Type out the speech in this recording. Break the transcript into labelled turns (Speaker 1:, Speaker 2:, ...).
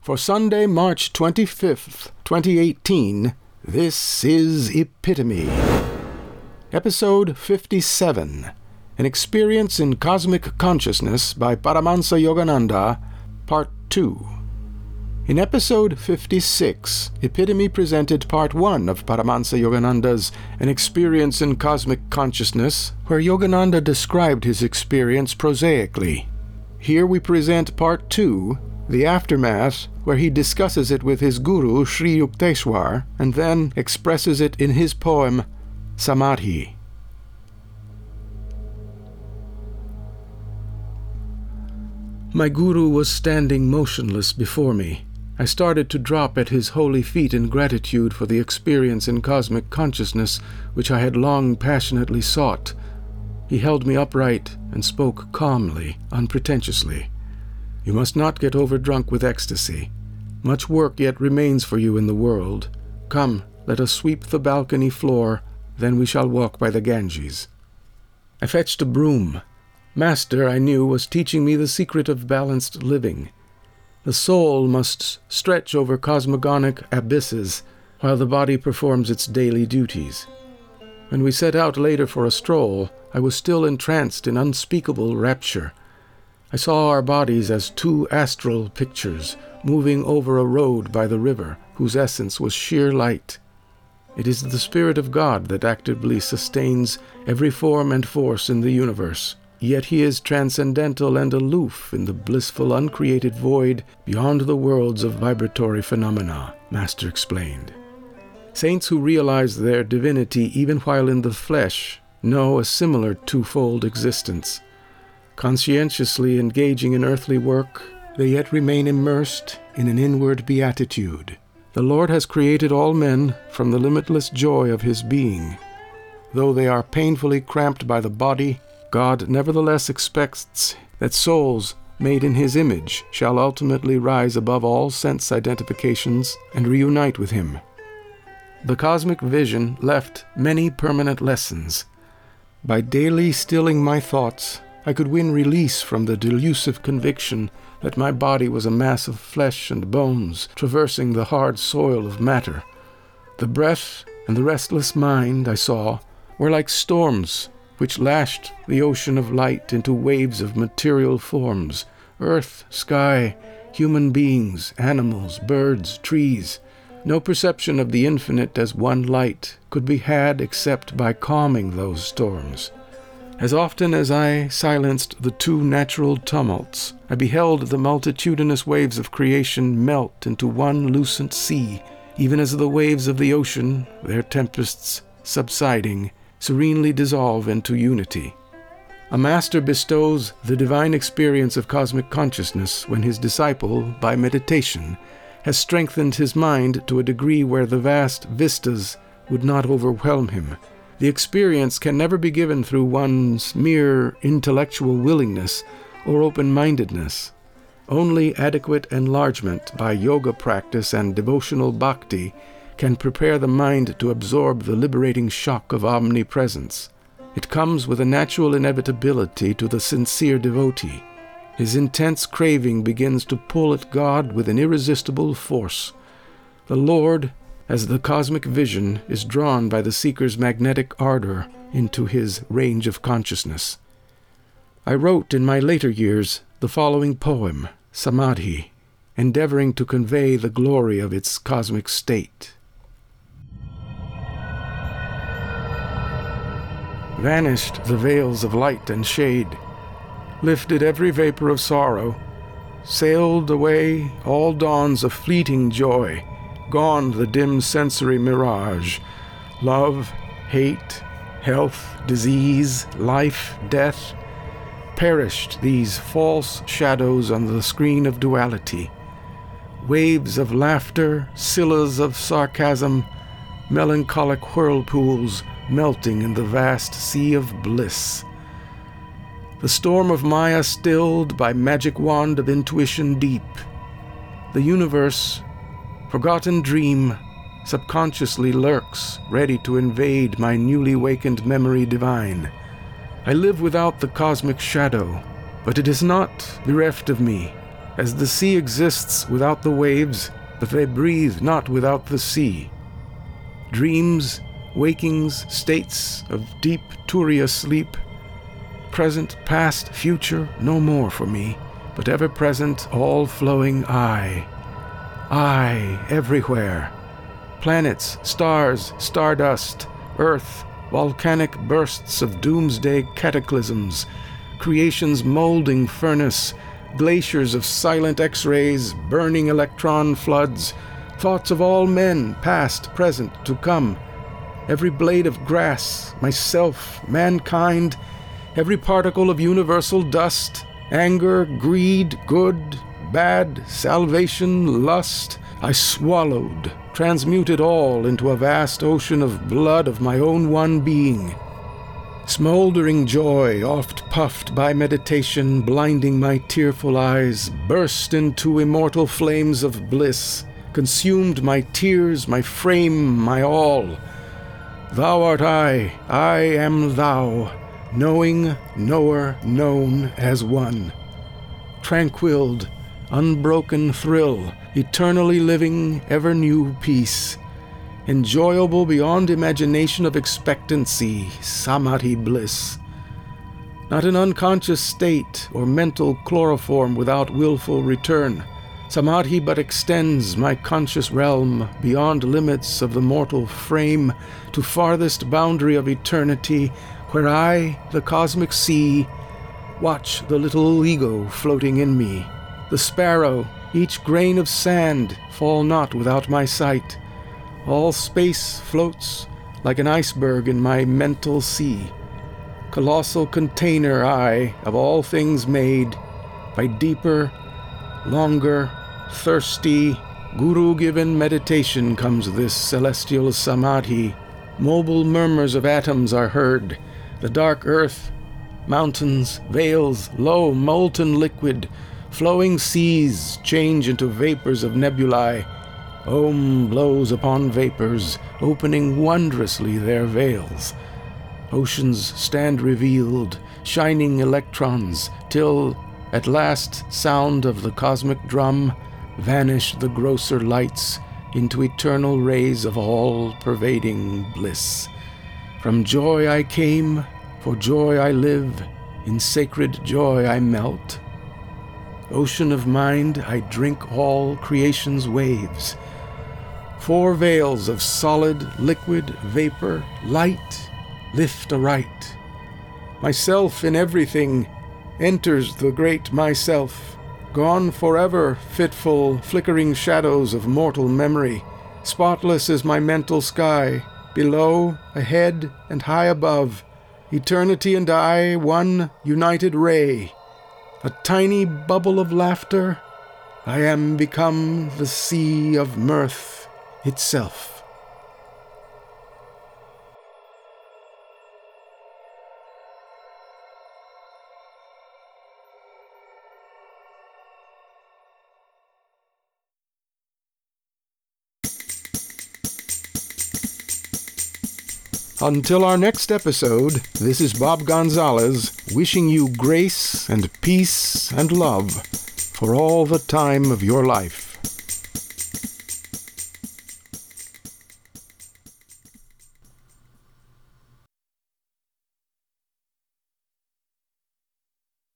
Speaker 1: For Sunday, March 25th, 2018, this is Epitome. Episode 57 An Experience in Cosmic Consciousness by Paramahansa Yogananda, Part 2. In episode 56, Epitome presented part 1 of Paramahansa Yogananda's An Experience in Cosmic Consciousness, where Yogananda described his experience prosaically. Here we present part 2, the aftermath, where he discusses it with his guru Sri Yukteswar and then expresses it in his poem Samadhi. My guru was standing motionless before me. I started to drop at his holy feet in gratitude for the experience in cosmic consciousness which I had long passionately sought. He held me upright and spoke calmly, unpretentiously. You must not get overdrunk with ecstasy. Much work yet remains for you in the world. Come, let us sweep the balcony floor, then we shall walk by the Ganges. I fetched a broom. Master, I knew, was teaching me the secret of balanced living. The soul must stretch over cosmogonic abysses while the body performs its daily duties. When we set out later for a stroll, I was still entranced in unspeakable rapture. I saw our bodies as two astral pictures moving over a road by the river, whose essence was sheer light. It is the Spirit of God that actively sustains every form and force in the universe. Yet he is transcendental and aloof in the blissful uncreated void beyond the worlds of vibratory phenomena, Master explained. Saints who realize their divinity even while in the flesh know a similar twofold existence. Conscientiously engaging in earthly work, they yet remain immersed in an inward beatitude. The Lord has created all men from the limitless joy of his being. Though they are painfully cramped by the body, God nevertheless expects that souls made in his image shall ultimately rise above all sense identifications and reunite with him. The cosmic vision left many permanent lessons. By daily stilling my thoughts, I could win release from the delusive conviction that my body was a mass of flesh and bones traversing the hard soil of matter. The breath and the restless mind, I saw, were like storms which lashed the ocean of light into waves of material forms earth, sky, human beings, animals, birds, trees. No perception of the infinite as one light could be had except by calming those storms. As often as I silenced the two natural tumults, I beheld the multitudinous waves of creation melt into one lucent sea, even as the waves of the ocean, their tempests subsiding, serenely dissolve into unity. A master bestows the divine experience of cosmic consciousness when his disciple, by meditation, has strengthened his mind to a degree where the vast vistas would not overwhelm him. The experience can never be given through one's mere intellectual willingness or open mindedness. Only adequate enlargement by yoga practice and devotional bhakti can prepare the mind to absorb the liberating shock of omnipresence. It comes with a natural inevitability to the sincere devotee. His intense craving begins to pull at God with an irresistible force. The Lord, as the cosmic vision, is drawn by the seeker's magnetic ardor into his range of consciousness. I wrote in my later years the following poem, Samadhi, endeavoring to convey the glory of its cosmic state. Vanished the veils of light and shade, lifted every vapor of sorrow, sailed away all dawns of fleeting joy, gone the dim sensory mirage, love, hate, health, disease, life, death, perished these false shadows on the screen of duality. Waves of laughter, scyllas of sarcasm, melancholic whirlpools melting in the vast sea of bliss. The storm of Maya stilled by magic wand of intuition deep. The universe, forgotten dream, subconsciously lurks, ready to invade my newly wakened memory divine. I live without the cosmic shadow, but it is not bereft of me. as the sea exists without the waves, but they breathe not without the sea. Dreams, wakings, states of deep Turiya sleep, present, past, future, no more for me, but ever present, all flowing I. I everywhere. Planets, stars, stardust, earth, volcanic bursts of doomsday cataclysms, creation's molding furnace, glaciers of silent X rays, burning electron floods, thoughts of all men, past, present, to come, every blade of grass, myself, mankind, every particle of universal dust, anger, greed, good, bad, salvation, lust, I swallowed, transmuted all into a vast ocean of blood of my own one being. Smoldering joy, oft puffed by meditation, blinding my tearful eyes, burst into immortal flames of bliss, consumed my tears, my frame, my all. Thou art I, I am thou, knowing, knower, known as one. Tranquilled, unbroken thrill, eternally living, ever new peace enjoyable beyond imagination of expectancy, samadhi bliss. Not an unconscious state or mental chloroform without wilful return. Samadhi but extends my conscious realm beyond limits of the mortal frame to farthest boundary of eternity, where I, the cosmic sea, watch the little ego floating in me. The sparrow, each grain of sand, fall not without my sight. All space floats like an iceberg in my mental sea. Colossal container I of all things made by deeper, longer, thirsty, guru given meditation comes this celestial samadhi. Mobile murmurs of atoms are heard. The dark earth, mountains, vales, lo molten liquid, flowing seas change into vapors of nebulae Om blows upon vapors, opening wondrously their veils. Oceans stand revealed, shining electrons, till, at last, sound of the cosmic drum, vanish the grosser lights into eternal rays of all pervading bliss. From joy I came, for joy I live, in sacred joy I melt. Ocean of mind, I drink all creation's waves Four veils of solid, liquid, vapor, light, lift aright. Myself in everything enters the great myself, gone forever, fitful, flickering shadows of mortal memory. Spotless is my mental sky, below, ahead, and high above. Eternity and I, one united ray. A tiny bubble of laughter, I am become the sea of mirth itself. Until our next episode, this is Bob Gonzalez wishing you grace and peace and love for all the time of your life.